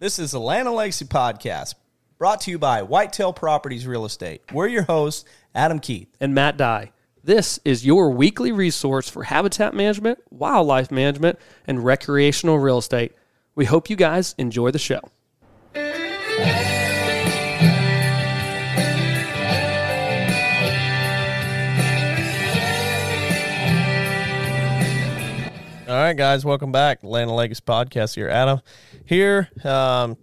This is the Land Legacy Podcast, brought to you by Whitetail Properties Real Estate. We're your hosts, Adam Keith. and Matt Dye. This is your weekly resource for habitat management, wildlife management, and recreational real estate. We hope you guys enjoy the show. Right, guys, welcome back. Land and Legacy Podcast here. Adam here. Um,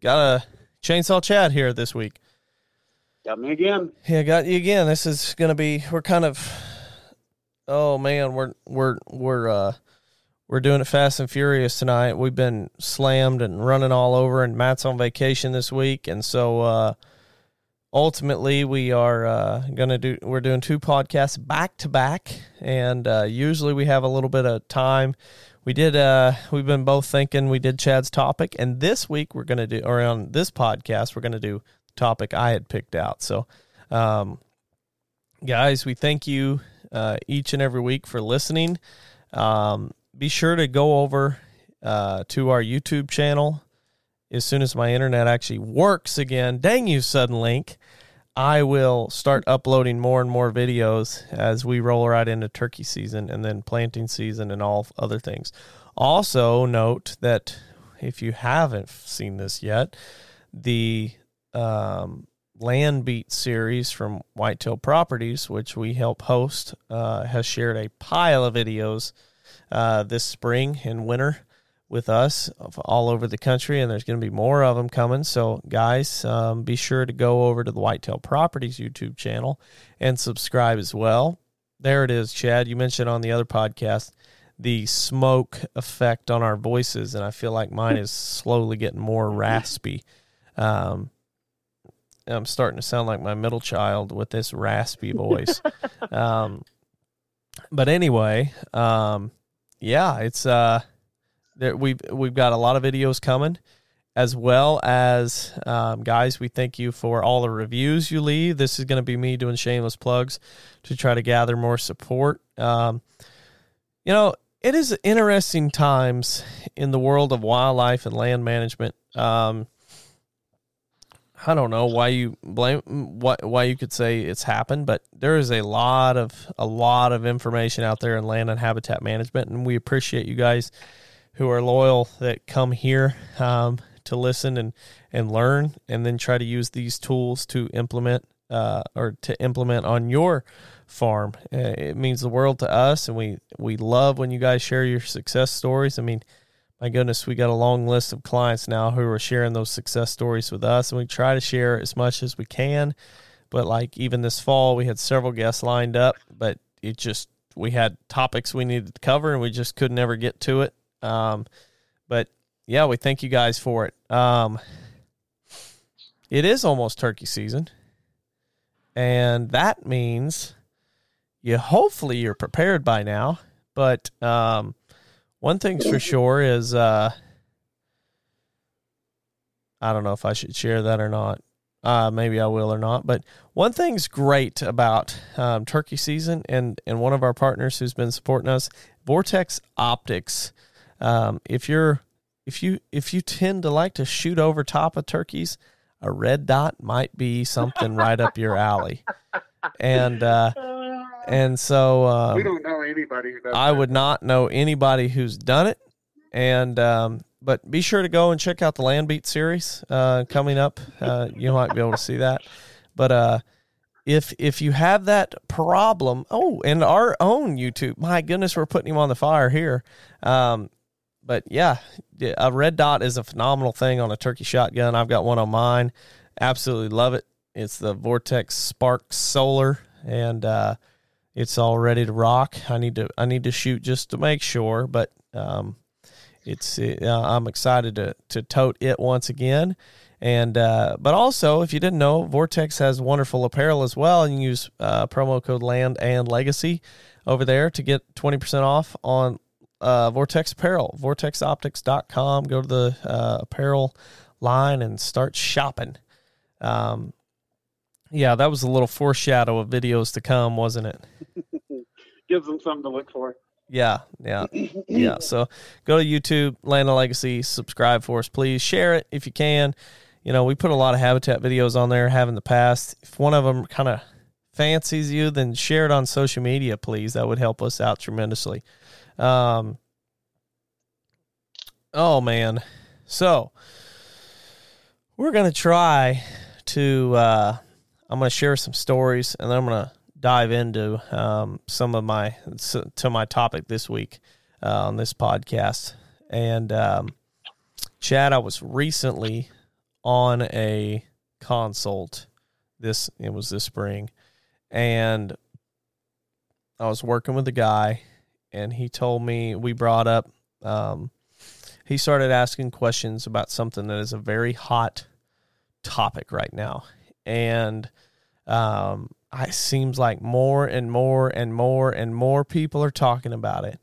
got a chainsaw chat here this week. Got me again. Yeah, got you again. This is gonna be. We're kind of. Oh man, we're we're we're uh we're doing it fast and furious tonight. We've been slammed and running all over, and Matt's on vacation this week, and so uh ultimately we are uh gonna do. We're doing two podcasts back to back, and uh usually we have a little bit of time. We did. uh We've been both thinking. We did Chad's topic, and this week we're gonna do, or on this podcast, we're gonna do topic I had picked out. So, um, guys, we thank you uh, each and every week for listening. Um, be sure to go over uh, to our YouTube channel as soon as my internet actually works again. Dang you, Suddenlink. I will start uploading more and more videos as we roll right into turkey season and then planting season and all other things. Also, note that if you haven't seen this yet, the um, Land Beat series from Whitetail Properties, which we help host, uh, has shared a pile of videos uh, this spring and winter with us all over the country, and there's going to be more of them coming. So, guys, um, be sure to go over to the Whitetail Properties YouTube channel and subscribe as well. There it is, Chad. You mentioned on the other podcast the smoke effect on our voices, and I feel like mine is slowly getting more raspy. Um, I'm starting to sound like my middle child with this raspy voice. um, but anyway, um, yeah, it's uh, there, we've we've got a lot of videos coming, as well as um, guys. We thank you for all the reviews you leave. This is going to be me doing shameless plugs to try to gather more support. Um, you know, it is interesting times in the world of wildlife and land management. Um, I don't know why you blame why why you could say it's happened, but there is a lot of a lot of information out there in land and habitat management, and we appreciate you guys who are loyal that come here um, to listen and and learn, and then try to use these tools to implement uh, or to implement on your farm. Uh, it means the world to us, and we we love when you guys share your success stories. I mean my goodness, we got a long list of clients now who are sharing those success stories with us, and we try to share as much as we can. But like even this fall, we had several guests lined up, but it just we had topics we needed to cover, and we just could never get to it. Um, but yeah, we thank you guys for it. Um, it is almost turkey season, and that means you hopefully you're prepared by now. But um, one thing's for sure is uh I don't know if I should share that or not. Uh maybe I will or not. But one thing's great about um, turkey season and and one of our partners who's been supporting us, Vortex Optics. Um, if you're if you if you tend to like to shoot over top of turkeys, a red dot might be something right up your alley. And uh and so um, we don't know anybody who does I that. would not know anybody who's done it. And um, but be sure to go and check out the Land Beat series uh, coming up. Uh, you might be able to see that. But uh, if if you have that problem, oh, and our own YouTube, my goodness, we're putting him on the fire here. Um, but yeah, a red dot is a phenomenal thing on a turkey shotgun. I've got one on mine. Absolutely love it. It's the Vortex Spark Solar, and uh, it's all ready to rock. I need to I need to shoot just to make sure, but um, it's uh, I'm excited to to tote it once again. And uh, but also, if you didn't know, Vortex has wonderful apparel as well. And you use uh, promo code Land and Legacy over there to get twenty percent off on uh, Vortex apparel. VortexOptics.com. Go to the uh, apparel line and start shopping. Um, yeah, that was a little foreshadow of videos to come, wasn't it? Gives them something to look for. Yeah, yeah, yeah. So go to YouTube, Land and Legacy, subscribe for us, please. Share it if you can. You know, we put a lot of habitat videos on there, have in the past. If one of them kind of fancies you, then share it on social media, please. That would help us out tremendously. Um, oh man, so we're gonna try to. Uh, I'm gonna share some stories, and then I'm gonna dive into um, some of my to my topic this week uh, on this podcast. And um, Chad, I was recently on a consult. This it was this spring, and I was working with a guy, and he told me we brought up. Um, he started asking questions about something that is a very hot topic right now, and um, it seems like more and more and more and more people are talking about it.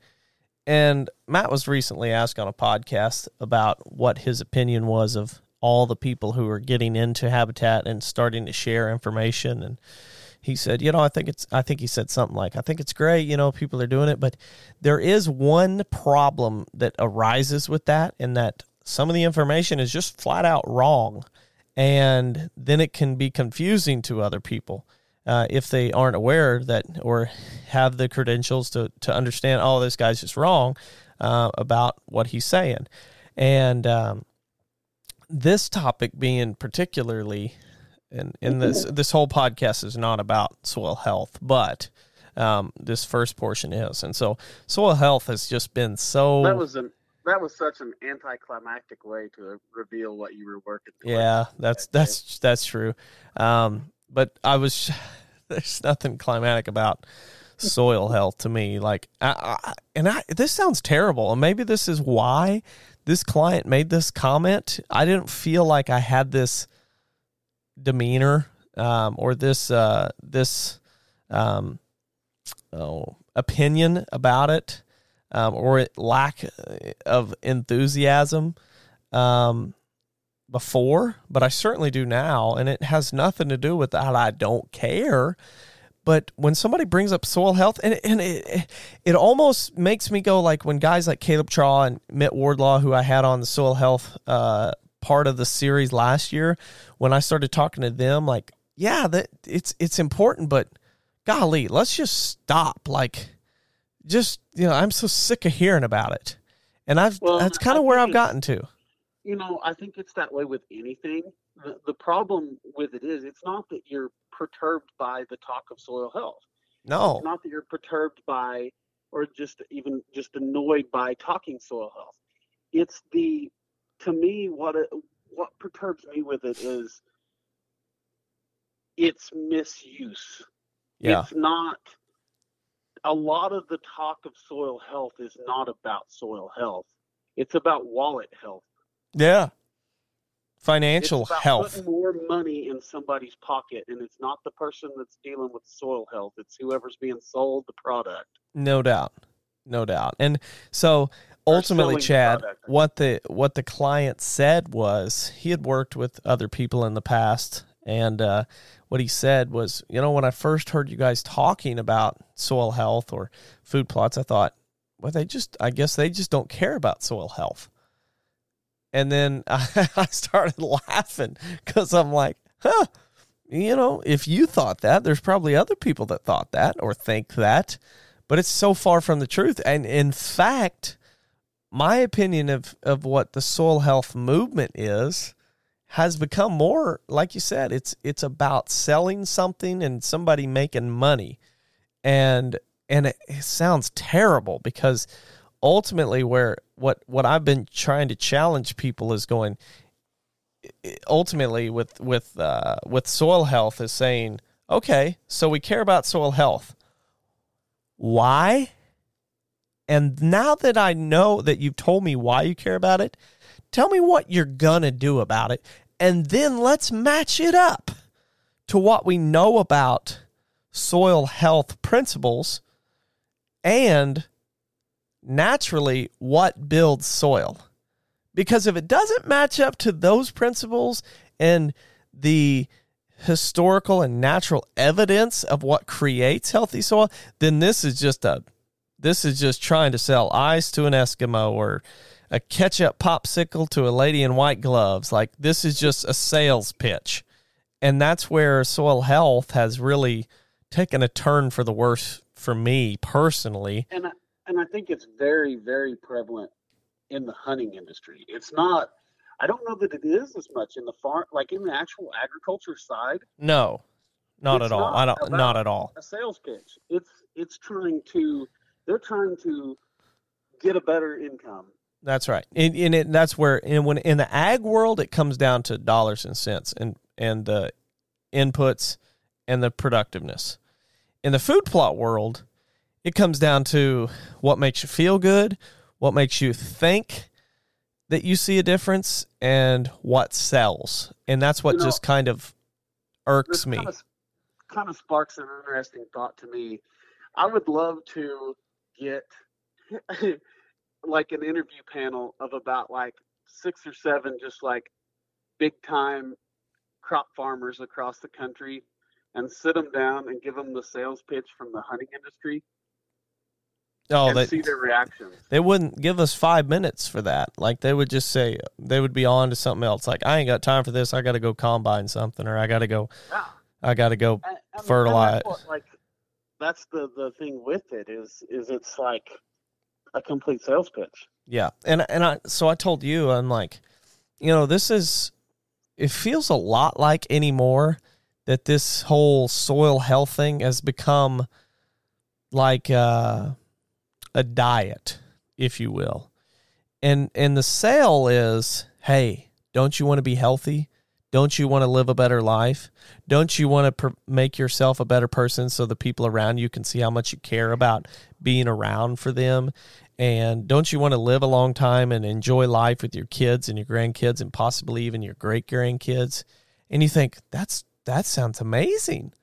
And Matt was recently asked on a podcast about what his opinion was of all the people who are getting into habitat and starting to share information and he said, you know, I think it's I think he said something like, I think it's great, you know, people are doing it, but there is one problem that arises with that and that some of the information is just flat out wrong and then it can be confusing to other people uh, if they aren't aware that or have the credentials to to understand. Oh, this guy's just wrong uh, about what he's saying, and um, this topic being particularly, and in this this whole podcast is not about soil health, but um, this first portion is, and so soil health has just been so. That was an that was such an anticlimactic way to reveal what you were working. Yeah, that's that's that's true. Um, but I was there's nothing climatic about soil health to me. Like, I, I, and I this sounds terrible, and maybe this is why this client made this comment. I didn't feel like I had this demeanor um, or this uh, this um, oh, opinion about it um, or lack of enthusiasm. Um, before, but I certainly do now. And it has nothing to do with that. I don't care. But when somebody brings up soil health, and, and it, it almost makes me go like when guys like Caleb Traw and Mitt Wardlaw, who I had on the soil health uh, part of the series last year, when I started talking to them, like, yeah, that it's it's important, but golly, let's just stop. Like, just you know, I'm so sick of hearing about it, and I've well, that's kind of where I've gotten to you know, I think it's that way with anything. The, the problem with it is, it's not that you're perturbed by the talk of soil health. No. It's not that you're perturbed by, or just even just annoyed by talking soil health. It's the, to me, what it, what perturbs me with it is, it's misuse. Yeah. It's not. A lot of the talk of soil health is not about soil health. It's about wallet health yeah. Financial health. Putting more money in somebody's pocket, and it's not the person that's dealing with soil health. It's whoever's being sold the product. No doubt, no doubt. And so ultimately, Chad, the what the what the client said was he had worked with other people in the past, and uh, what he said was, you know, when I first heard you guys talking about soil health or food plots, I thought, well, they just, I guess they just don't care about soil health. And then I, I started laughing because I'm like, huh, you know, if you thought that, there's probably other people that thought that or think that, but it's so far from the truth. And in fact, my opinion of, of what the soil health movement is has become more like you said it's it's about selling something and somebody making money. And and it, it sounds terrible because ultimately where what what I've been trying to challenge people is going ultimately with with uh, with soil health is saying okay so we care about soil health. Why and now that I know that you've told me why you care about it tell me what you're gonna do about it and then let's match it up to what we know about soil health principles and naturally what builds soil. Because if it doesn't match up to those principles and the historical and natural evidence of what creates healthy soil, then this is just a This is just trying to sell ice to an Eskimo or a ketchup popsicle to a lady in white gloves. Like this is just a sales pitch. And that's where soil health has really taken a turn for the worse for me personally. And I, and I think it's very very prevalent in the hunting industry. It's not. I don't know that it is as much in the farm, like in the actual agriculture side. No, not at all. not I don't. Not at all. A sales pitch. It's it's trying to. They're trying to get a better income. That's right. And, and it, that's where and when in the ag world it comes down to dollars and cents and and the inputs and the productiveness. In the food plot world, it comes down to what makes you feel good, what makes you think that you see a difference and what sells. And that's what You know, just kind of irks me. kind of, kind of sparks an interesting thought to me. I would love to get like an interview panel of about like six or seven just like big time crop farmers across the country and sit them down and give them the sales pitch from the hunting industry Oh, they, see their reactions. they wouldn't give us five minutes for that. Like they would just say they would be on to something else. Like I ain't got time for this. I got to go combine something, or I got to go. Yeah. I got to go. Fertilize. what, like that's the the thing with it is is it's like a complete sales pitch. Yeah, and and I so I told you I'm like, you know, this is. It feels a lot like anymore that this whole soil health thing has become like uh, a diet, if you will, and and the sale is, hey, don't you want to be healthy? Don't you want to live a better life? Don't you want to make yourself a better person so the people around you can see how much you care about being around for them? And don't you want to live a long time and enjoy life with your kids and your grandkids and possibly even your great grandkids? And you think, that's that sounds amazing.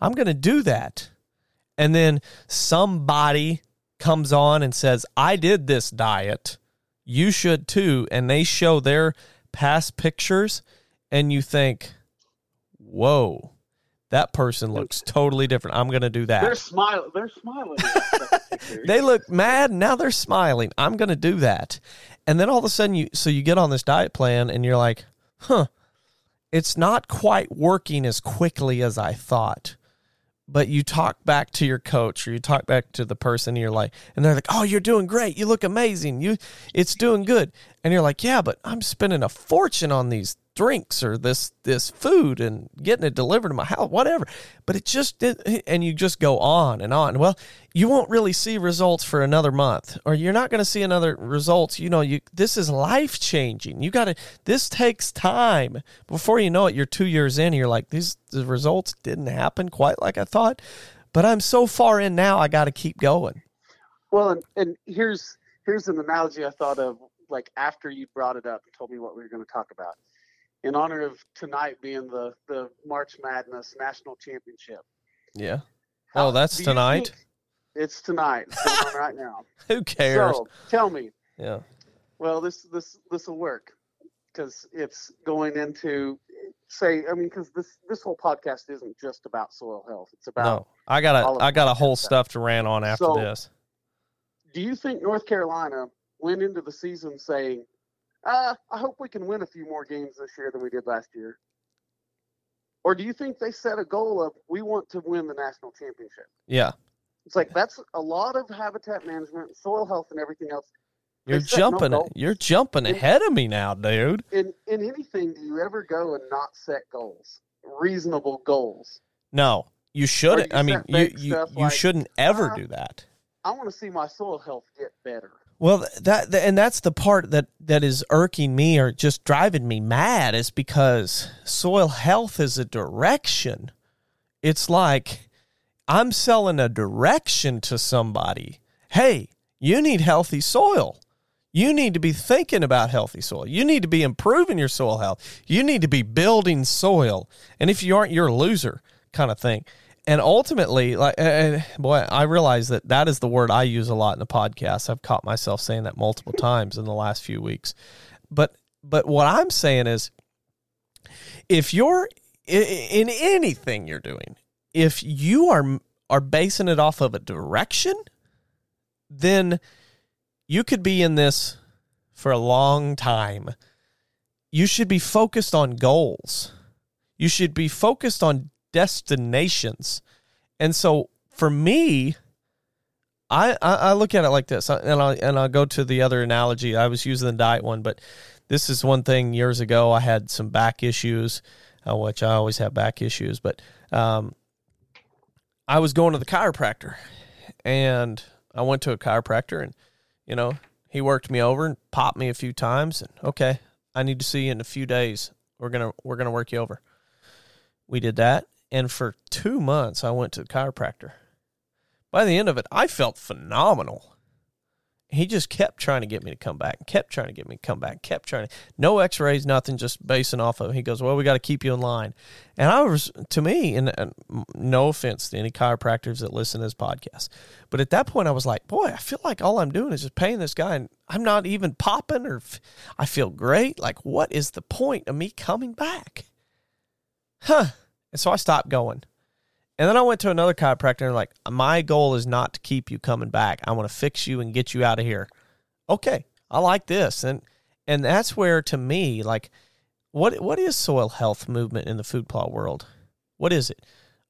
I'm going to do that. And then somebody comes on and says, I did this diet. You should too. And they show their past pictures, and you think, whoa, that person looks totally different. I'm going to do that. They're smiling. They're smiling. in that second picture. They look mad. Now they're smiling. I'm going to do that. And then all of a sudden, you so you get on this diet plan and you're like, huh, it's not quite working as quickly as I thought. But you talk back to your coach or you talk back to the person you're like, and they're like, oh, you're doing great. You look amazing. You, it's doing good. And you're like, yeah, but I'm spending a fortune on these drinks or this this food and getting it delivered to my house, whatever. But it just it, and you just go on and on. Well, you won't really see results for another month, or you're not going to see another results. You know, you this is life changing. You got to. This takes time. Before you know it, you're two years in. You're like, these the results didn't happen quite like I thought. But I'm so far in now. I got to keep going. Well, and, and here's here's an analogy I thought of like after you brought it up and told me what we were going to talk about. In honor of tonight being the the March Madness National Championship. Yeah. How- Oh, that's tonight? It's tonight. It's going on right now. Who cares? So tell me, yeah. well, this this this will work because it's going into say I mean because this this whole podcast isn't just about soil health. It's about No, I got a I got a whole stuff. to rant on after So- this. do you think North Carolina went into the season saying, uh, I hope we can win a few more games this year than we did last year? Or do you think they set a goal of, we want to win the national championship? Yeah, It's like that's a lot of habitat management, soil health, and everything else. You're no jumping. goals. You're jumping In- ahead of me now, dude. In, in anything, do you ever go and not set goals? Reasonable goals. No, you shouldn't. you I mean, you you, you like, shouldn't ever uh, do that. I want to see my soil health get better. Well, that and that's the part that that is irking me or just driving me mad is because soil health is a direction. It's like I'm selling a direction to somebody. Hey, you need healthy soil. You need to be thinking about healthy soil. You need to be improving your soil health. You need to be building soil. And if you aren't, you're a loser kind of thing. And ultimately, like, uh, boy, I realize that that is the word I use a lot in the podcast. I've caught myself saying that multiple times in the last few weeks. But, but what I'm saying is, if you're in anything you're doing, if you are are basing it off of a direction, then you could be in this for a long time. You should be focused on goals. You should be focused on destinations. And so for me, I, I, I look at it like this, and I and I'll go to the other analogy. I was using the diet one, but this is one thing. Years ago, I had some back issues, uh, which I always have back issues. But um, I was going to the chiropractor, and I went to a chiropractor, and you know he worked me over and popped me a few times. And okay, I need to see you in a few days. We're gonna we're gonna work you over. We did that, and for two months, I went to the chiropractor by the end of it, I felt phenomenal. He just kept trying to get me to come back, kept trying to get me to come back, kept trying to. No x rays, nothing, just basing off of. He goes, Well, we got to keep you in line. And I was, to me, and, and no offense to any chiropractors that listen to this podcast, but at that point, I was like, Boy, I feel like all I'm doing is just paying this guy, and I'm not even popping, or I feel great. Like, what is the point of me coming back? Huh. And so I stopped going. And then I went to another chiropractor and like, my goal is not to keep you coming back. I want to fix you and get you out of here. Okay, I like this. And and that's where to me, like, what what is soil health movement in the food plot world? What is it?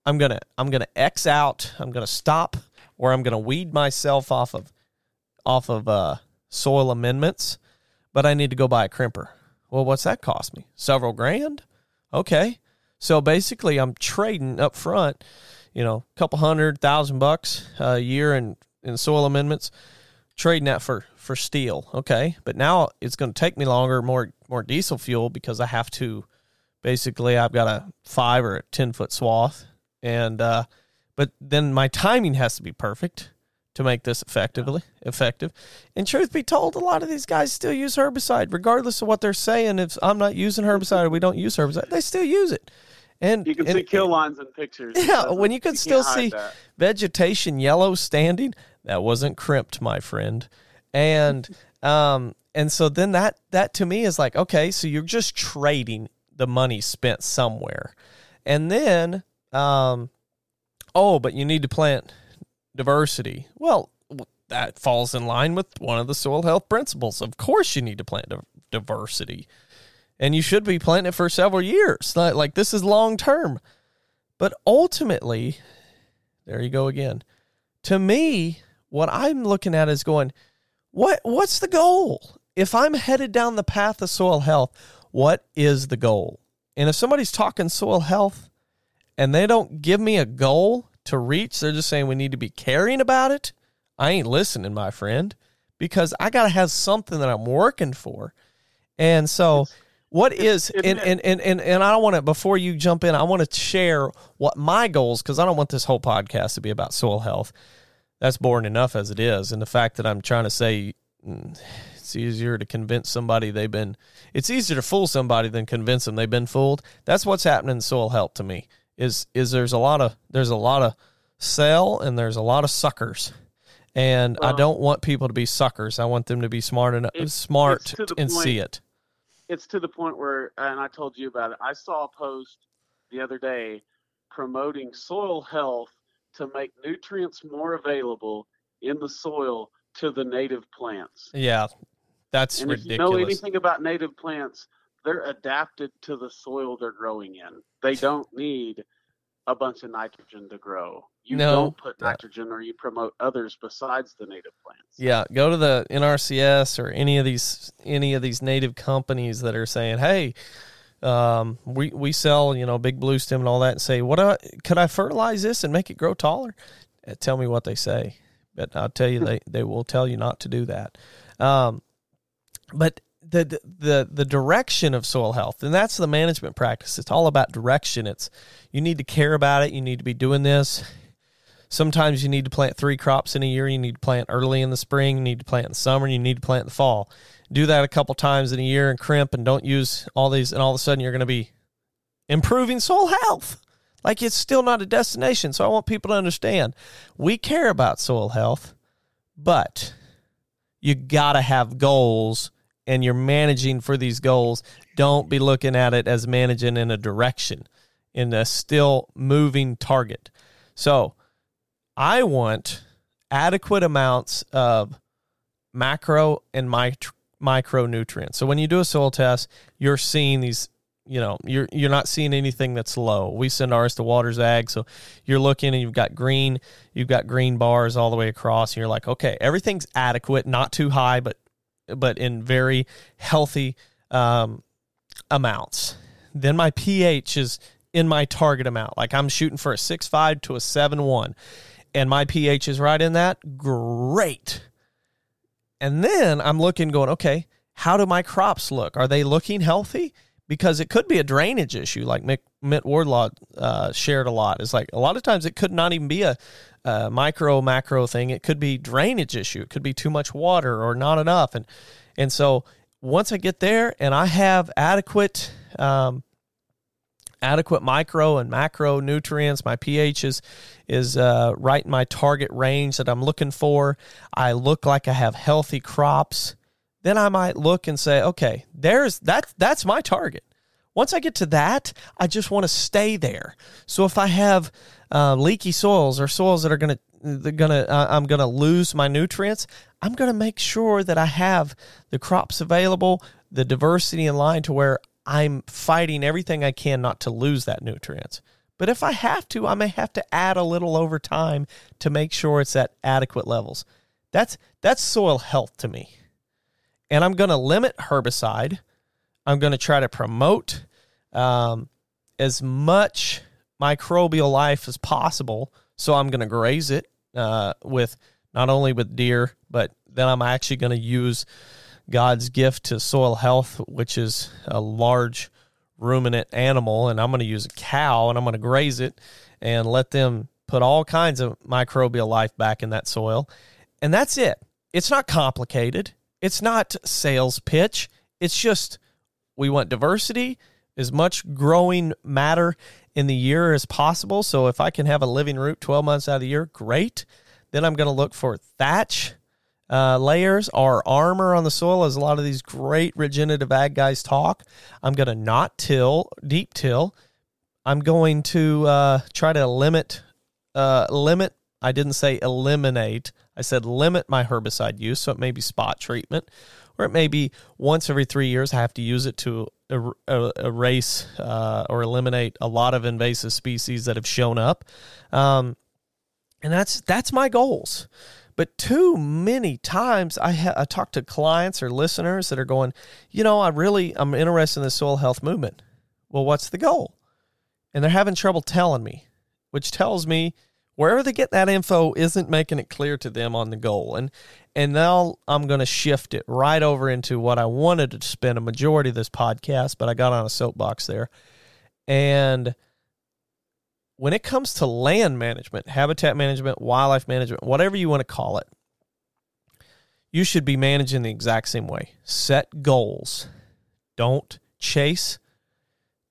I'm gonna I'm gonna X out, I'm gonna stop, or I'm gonna weed myself off of off of uh, soil amendments, but I need to go buy a crimper. Well, what's that cost me? Several grand? Okay. So basically, I'm trading up front, you know, a couple hundred thousand bucks a year in, in soil amendments, trading that for for steel. Okay, but now it's going to take me longer, more more diesel fuel because I have to. Basically, I've got a five or a ten foot swath, and uh, but then my timing has to be perfect to make this effectively effective. And truth be told, a lot of these guys still use herbicide, regardless of what they're saying. If I'm not using herbicide we don't use herbicide, they still use it. And you can and, see kill lines in pictures. Yeah, when you can you still see that. vegetation yellow standing, that wasn't crimped, my friend. And um and so then that that to me is like, okay, so you're just trading the money spent somewhere. And then um oh, but you need to plant diversity. Well, that falls in line with one of the soil health principles. Of course you need to plant diversity and you should be planting it for several years. Like, like this is long term. But ultimately, there you go again. To me, what I'm looking at is going, what what's the goal? If I'm headed down the path of soil health, what is the goal? And if somebody's talking soil health and they don't give me a goal to reach, they're just saying we need to be caring about it. I ain't listening, my friend, because I got to have something that I'm working for. And so what is and, and and and and I don't want to before you jump in, I want to share what my goals because I don't want this whole podcast to be about soil health. That's boring enough as it is, and the fact that I'm trying to say mm, it's easier to convince somebody they've been it's easier to fool somebody than convince them they've been fooled. That's what's happening in soil health to me. Is is there's a lot of there's a lot of sell and there's a lot of suckers. And I don't want people to be suckers. I want them to be smart enough, smart and point, see it it's to the point where, and I told you about it. I saw a post the other day promoting soil health to make nutrients more available in the soil to the native plants. Yeah, that's and ridiculous. If you know anything about native plants, they're adapted to the soil they're growing in. They don't need a bunch of nitrogen to grow. You no. don't put nitrogen or you promote others besides the native plants. Yeah, go to the NRCS or any of these any of these native companies that are saying, "Hey, um, we we sell you know big blue stem and all that," and say, "What I, could I fertilize this and make it grow taller?" Uh, tell me what they say, but I'll tell you they they will tell you not to do that. Um, but the the the direction of soil health and that's the management practice. It's all about direction. It's you need to care about it. You need to be doing this. Sometimes you need to plant three crops in a year. You need to plant early in the spring. You need to plant in the summer. You need to plant in the fall. Do that a couple times in a year and crimp and don't use all these and all of a sudden you're going to be improving soil health. Like it's still not a destination. So i want people to understand we care about soil health but you got to have goals and you're managing for these goals, don't be looking at it as managing in a direction, in a still moving target. So I want adequate amounts of macro and micro micronutrients. So when you do a soil test, you're seeing these you know you're you're not seeing anything that's low we send ours to waters ag so you're looking and you've got green you've got green bars all the way across and you're like okay everything's adequate not too high but but in very healthy um, amounts. Then my ph is in my target amount. Like i'm shooting for a 6.5 to a 7.1 and my ph is right in that? Great. And then i'm looking going okay how do my crops look? Are they looking healthy? Because it could be a drainage issue, like Mick, Mitt Wardlaw uh, shared a lot. It's like a lot of times it could not even be a, a, micro macro thing. It could be drainage issue. It could be too much water or not enough. And and so once I get there and I have adequate um, adequate micro and macro nutrients, my pH is is uh, right in my target range that I'm looking for. I look like I have healthy crops then I might look and say, okay, there's that that's my target. Once I get to that, I just want to stay there. So if I have uh, leaky soils or soils that are going to they're gonna uh, I'm gonna lose my nutrients, I'm gonna make sure that I have the crops available, the diversity in line to where I'm fighting everything I can not to lose that nutrients. But if I have to, I may have to add a little over time to make sure it's at adequate levels. That's that's soil health to me and I'm to limit herbicide. I'm to try to promote um, as much microbial life as possible. So I'm going to graze it uh, with not only with deer, but then I'm actually going to use God's gift to soil health, which is a large ruminant animal, and I'm going to use a cow and I'm going to graze it and let them put all kinds of microbial life back in that soil. And that's it. It's not complicated. It's not sales pitch. It's just we want diversity, as much growing matter in the year as possible. So if I can have a living root 12 months out of the year, great. Then I'm going to look for thatch uh, layers or armor on the soil, as a lot of these great regenerative ag guys talk. I'm going to not till, deep till. I'm going to uh, try to limit, uh, limit. I didn't say eliminate. I said limit my herbicide use, so it may be spot treatment, or it may be once every three years I have to use it to er- er- erase uh, or eliminate a lot of invasive species that have shown up, um, and that's that's my goals. But too many times I, ha- I talk to clients or listeners that are going, you know, I really I'm interested in the soil health movement. Well, what's the goal? And they're having trouble telling me, which tells me wherever they get that info isn't making it clear to them on the goal. And and now I'm going to shift it right over into what I wanted to spend a majority of this podcast, but I got on a soapbox there. And when it comes to land management, habitat management, wildlife management, whatever you want to call it, you should be managing the exact same way. Set goals. Don't chase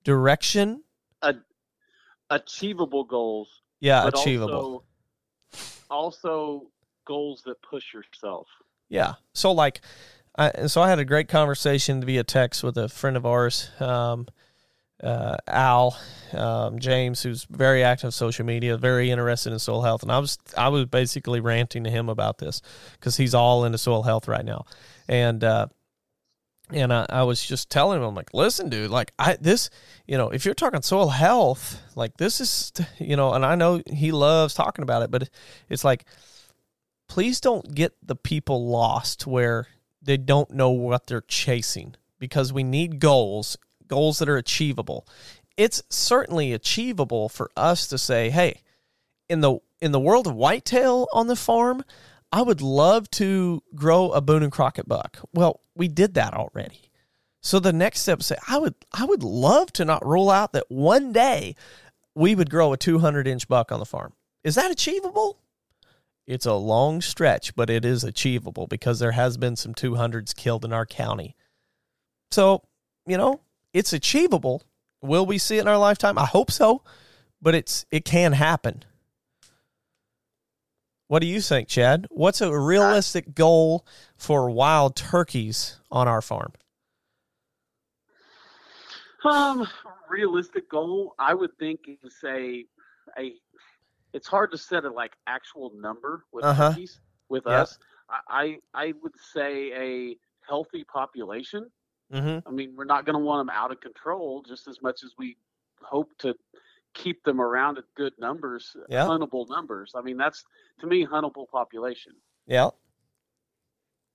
direction. achievable goals yeah, achievable. Also, also, goals that push yourself. Yeah. So like, I, so I had a great conversation via text with a friend of ours, um, uh, Al um, James, who's very active on social media, very interested in soil health, and I was I was basically ranting to him about this because he's all into soil health right now, and uh, and I, I, was just telling him, I'm like, listen, dude, like I this, you know, if you're talking soil health, like this is, you know, and I know he loves talking about it, but it's like, please don't get the people lost where they don't know what they're chasing because we need goals, goals that are achievable. It's certainly achievable for us to say, hey, in the in the world of whitetail on the farm, I would love to grow a Boone and Crockett buck. Well, we did that already. So the next step say I would I would love to not rule out that one day we would grow a 200 inch buck on the farm. Is that achievable? It's a long stretch, but it is achievable because there has been some 200s killed in our county. So, you know, it's achievable. Will we see it in our lifetime? I hope so, but it's it can happen. What do you think, Chad? What's a realistic goal for wild turkeys on our farm? Um, realistic goal, I would think is say a it's hard to set a like actual number with Uh-huh. turkeys with Yeah. us. I, I I would say a healthy population. Mm-hmm. I mean, we're not going to want them out of control just as much as we hope to keep them around at good numbers, Yeah. huntable numbers. I mean, that's to me huntable population, Yeah.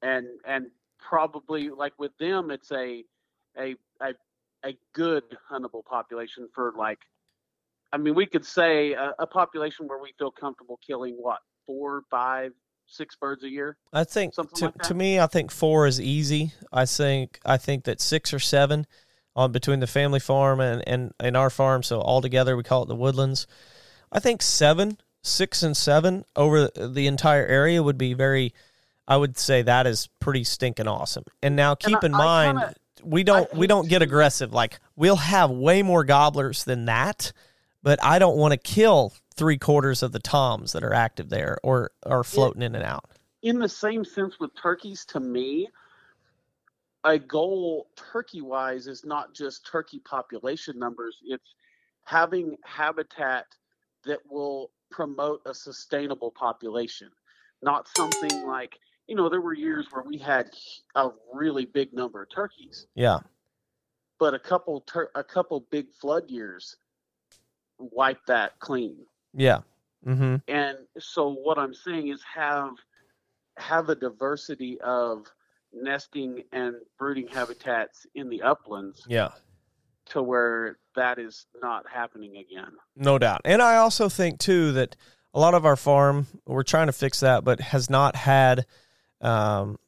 and and probably like with them, it's a a a a good huntable population for like. I mean, we could say a, a population where we feel comfortable killing what four, five, six birds a year. I think Something to, like to me, I think four is easy. I think I think that six or seven on between the family farm and, and, and our farm, so altogether we call it the woodlands. I think seven, six and seven over the entire area would be very I would say that is pretty stinking awesome. And now keep I- in I mind kinda- we don't we don't get aggressive. Like we'll have way more gobblers than that, but I don't want to kill three quarters of the toms that are active there or are floating in and out. in the same sense with turkeys to me a goal turkey wise is not just turkey population numbers it's having habitat that will promote a sustainable population not something like you know there were years where we had a really big number of turkeys Yeah. but a couple tur- a couple big flood years wiped that clean Yeah. Mm-hmm. and so what i'm saying is have have a diversity of nesting and brooding habitats in the uplands Yeah. to where that is not happening again No doubt. And I also think too that a lot of our farm, we're trying to fix that, but has not had um,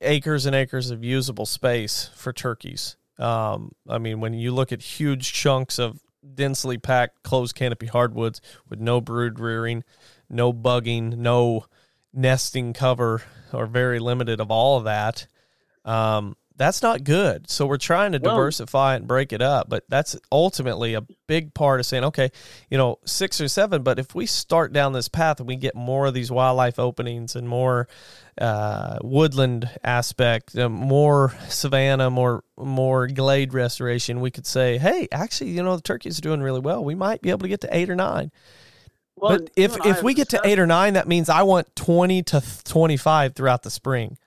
acres and acres of usable space for turkeys. Um, I mean, when you look at huge chunks of densely packed closed canopy hardwoods with no brood rearing, no bugging, no nesting cover, or very limited of all of that, um, that's not good. So we're trying to Well- diversify and break it up, but that's ultimately a big part of saying, okay, you know, six or seven. But if we start down this path and we get more of these wildlife openings and more uh, woodland aspect, uh, more savanna, more more glade restoration, we could say, hey, actually, you know, the turkey's are doing really well. We might be able to get to eight or nine. Well, but if you and I if we get to eight or nine, that means I want twenty to twenty five throughout the spring,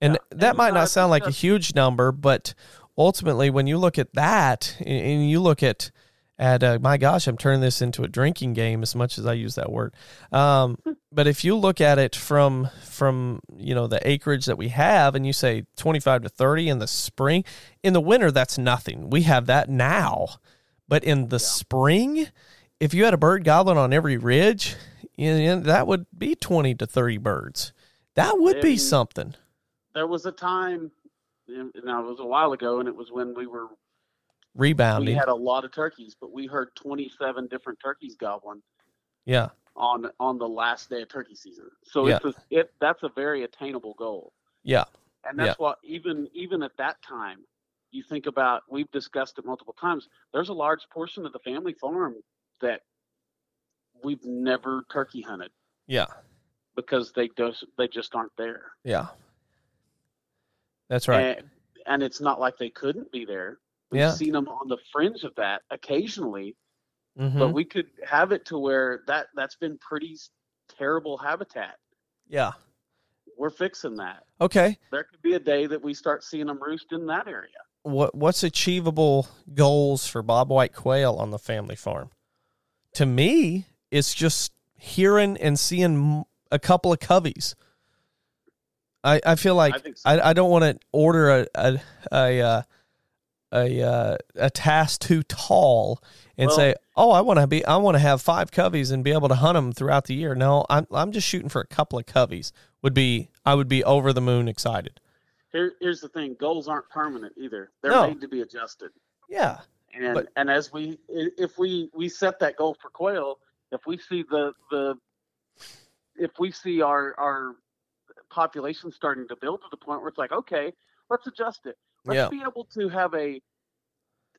and Yeah. that And might not sound like a huge number, but ultimately, when you look at that and- you look at at uh, my gosh, I'm turning this into a drinking game as much as I use that word. Um, but if you look at it from from you know the acreage that we have, and you say 25 to 30 in the spring, in the winter that's nothing. We have that now, but in the spring, if you had a bird goblin on every ridge, you know, that would be 20 to 30 birds. That would be something. there was a time and now it was a while ago and it was when we were rebounding. we had a lot of turkeys but we heard 27 different turkeys gobbling yeah. on on the last day of turkey season so Yeah. it's a, it that's a very attainable goal Yeah. and that's what even even at that time you think about we've discussed it multiple times there's a large portion of the family farm that we've never turkey hunted Yeah. because they just they just aren't there Yeah. That's right. and, and it's not like they couldn't be there we've Yeah. seen them on the fringe of that occasionally Mhm. but we could have it to where that that's been pretty terrible habitat yeah. we're fixing that Okay. there could be a day that we start seeing them roost in that area What what's achievable goals for bobwhite quail on the family farm? To me, it's just hearing and seeing a couple of coveys. I, I feel like I so. I, I don't want to order a a a uh, a, uh, a task too tall and Well- say, "Oh, I want to be I want to have five coveys and be able to hunt them throughout the year." No, I'm I'm just shooting for a couple of coveys. Would be I would be over the moon excited. Here, here's the thing: goals aren't permanent either. They're No. made to be adjusted. Yeah. And But- and as we, if we we set that goal for quail, if we see the the, if we see our our population starting to build to the point where it's like, okay, let's adjust it. Let's Yeah. be able to have a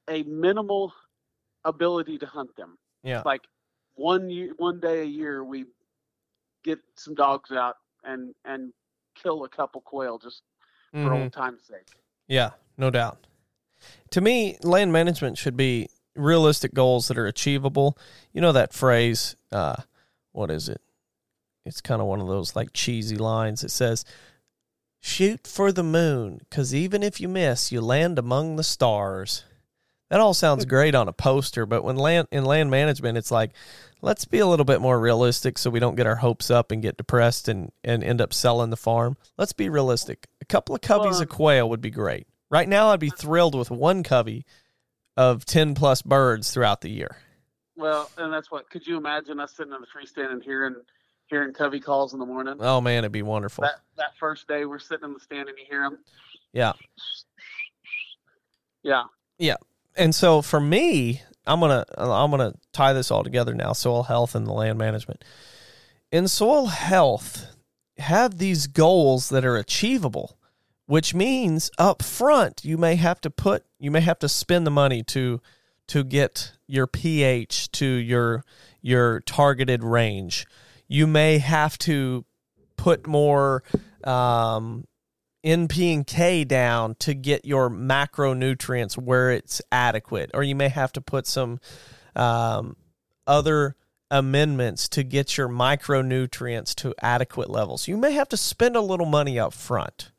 a minimal ability to hunt them. Yeah. Like one year, one day a year, we get some dogs out and and kill a couple quail just for Mhm. old time's sake. Yeah, no doubt. To me, land management should be realistic goals that are achievable. You know that phrase, uh, what is it? It's kind of one of those like cheesy lines. It says, shoot for the moon, because even if you miss, you land among the stars. That all sounds great on a poster, but when land in land management, it's like, let's be a little bit more realistic so we don't get our hopes up and get depressed and, and end up selling the farm. Let's be realistic. A couple of coveys Well, of quail would be great. Right now, I'd be thrilled with one covey of 10 plus birds throughout the year. Well, and that's what. Could you imagine us sitting in the tree stand and hearing hearing covey calls in the morning? Oh, man, it'd be wonderful. That that first day, we're sitting in the stand and you hear them. Yeah. Yeah. Yeah. And so for me, I'm gonna I'm gonna tie this all together now: soil health and the land management. In soil health, have these goals that are achievable, which means up front you may have to put you may have to spend the money to to get your pH to your your targeted range. You may have to put more um, NP and K down to get your macronutrients where it's adequate, or you may have to put some um, other amendments to get your micronutrients to adequate levels. You may have to spend a little money up front.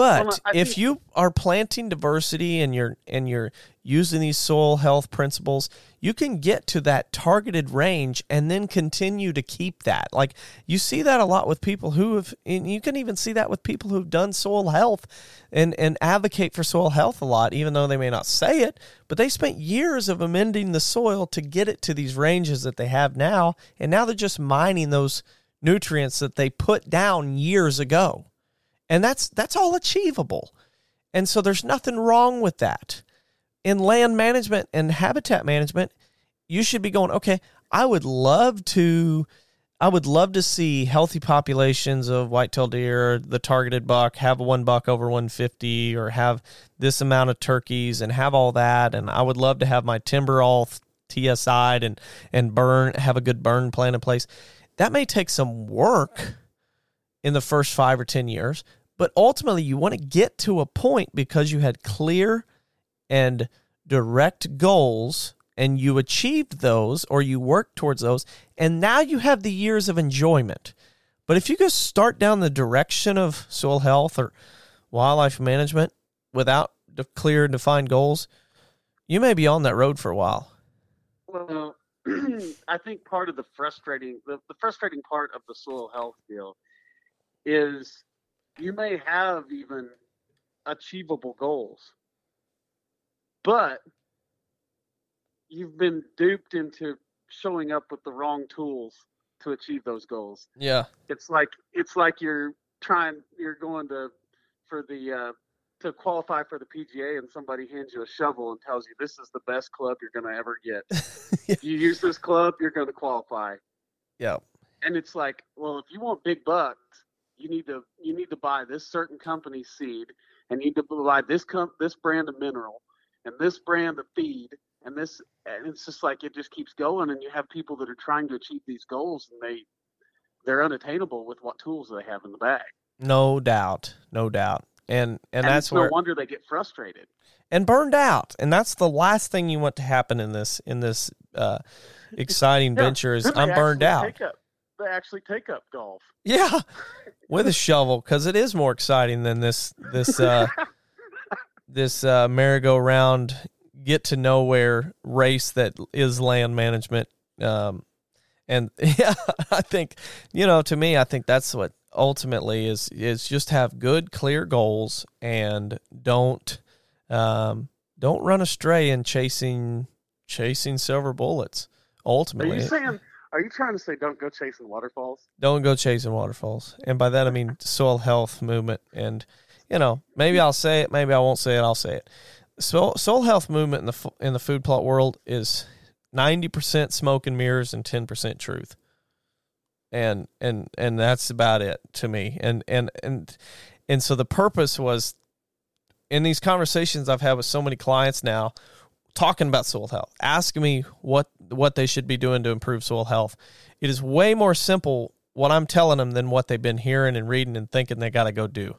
But Well, if think- you are planting diversity and you're and you're using these soil health principles, you can get to that targeted range and then continue to keep that. Like you see that a lot with people who have and you can even see that with people who've done soil health and and advocate for soil health a lot even though they may not say it, but they spent years of amending the soil to get it to these ranges that they have now and now they're just mining those nutrients that they put down years ago and that's that's all achievable. And so there's nothing wrong with that. In land management and habitat management you should be going okay i would love to i would love to see healthy populations of white-tailed deer the targeted buck have one buck over 150 or have this amount of turkeys and have all that. And i would love to have my timber all tsi'd and and burn have a good burn plan in place. That may take some work in the first five or 10 years. But ultimately, you want to get to a point because you had clear and direct goals and you achieved those or you worked towards those. And now you have the years of enjoyment. But if you just start down the direction of soil health or wildlife management without clear and defined goals, you may be on that road for a while. Well, I think part of the frustrating the, the frustrating part of the soil health deal is you may have even achievable goals, but you've been duped into showing up with the wrong tools to achieve those goals. Yeah. It's like it's like you're trying you're going to for the uh, to qualify for the PGA and somebody hands you a shovel and tells you this is the best club you're going to ever get. If you use this club, you're going to qualify. Yeah. And it's like, well, if you want big bucks, you need to you need to buy this certain company seed and you need to buy this com- this brand of mineral and this brand of feed and this and it's just like it just keeps going and you have people that are trying to achieve these goals and they they're unattainable with what tools they have in the bag. No doubt. No doubt. And and, And, that's where no wonder they get frustrated. and burned out and that's the last thing you want to happen in this in this uh, exciting Yeah, venture is i'm burned out they actually take up golf. yeah with a shovel because it is more exciting than this this uh, this uh, merry-go-round get to nowhere race that is land management um, and yeah i think you know to me i think that's what ultimately is is just have good clear goals and don't um, don't run astray in chasing chasing silver bullets Are ultimately you saying? Are you trying to say don't go chasing waterfalls? don't go chasing waterfalls. And by that I mean soil health movement. And you know, maybe I'll say it, maybe I won't say it. I'll say it. Soil, soil health movement in the in the food plot world is ninety percent smoke and mirrors and ten percent truth. And and and that's about it to me. And and and and so the purpose was in these conversations I've had with so many clients now talking about soil health, asking me what what they should be doing to improve soil health. It is way more simple what I'm telling them than what they've been hearing and reading and thinking they got to go do,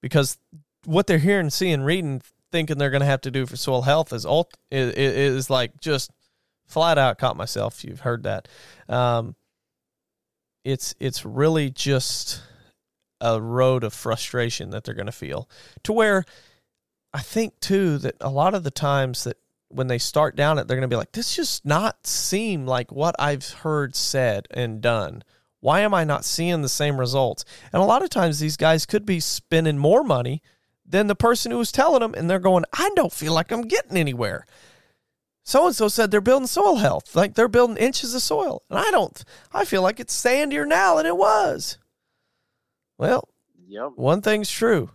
because what they're hearing, seeing, reading thinking they're going to have to do for soil health is ult is, is like just flat out caught myself. You've heard that. Um, it's it's really just a road of frustration that they're going to feel to where I think too that a lot of the times that when they start down it, they're going to be like, this just not seem like what I've heard said and done. Why am I not seeing the same results? And a lot of times these guys could be spending more money than the person who was telling them, and they're going, I don't feel like I'm getting anywhere. So and so said they're building soil health, like they're building inches of soil. And I don't, I feel like it's sandier now than it was. Well, Yep. one thing's true.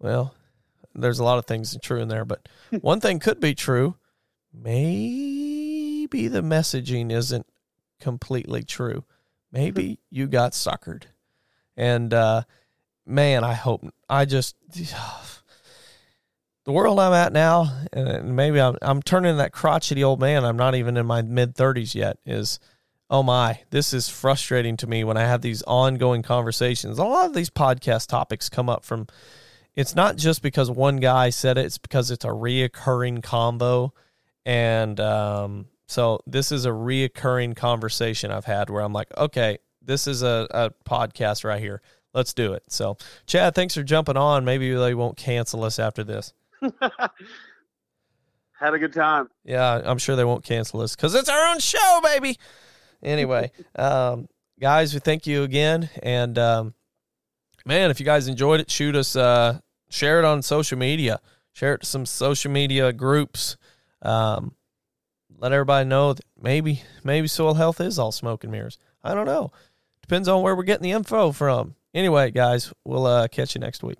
Well, there's a lot of things true in there, but one thing could be true. Maybe the messaging isn't completely true. Maybe you got suckered. And uh, man, I hope I just the world I'm at now, and maybe I'm I'm turning that crotchety old man. I'm not even in my mid thirties yet. Is oh my, this is frustrating to me when I have these ongoing conversations. A lot of these podcast topics come up from. It's not just because one guy said it; it's because it's a reoccurring combo, and um, so this is a reoccurring conversation I've had where I'm like, okay, this is a, a podcast right here. Let's do it. So, Chad, thanks for jumping on. Maybe they won't cancel us after this. Had a good time. Yeah, I'm sure they won't cancel us because it's our own show, baby. Anyway, um, guys, we thank you again. And um, man, if you guys enjoyed it, shoot us, uh, share it on social media. Share it to some social media groups. Um, let everybody know that maybe maybe soil health is all smoke and mirrors. I don't know. Depends on where we're getting the info from. Anyway, guys, we'll uh, catch you next week.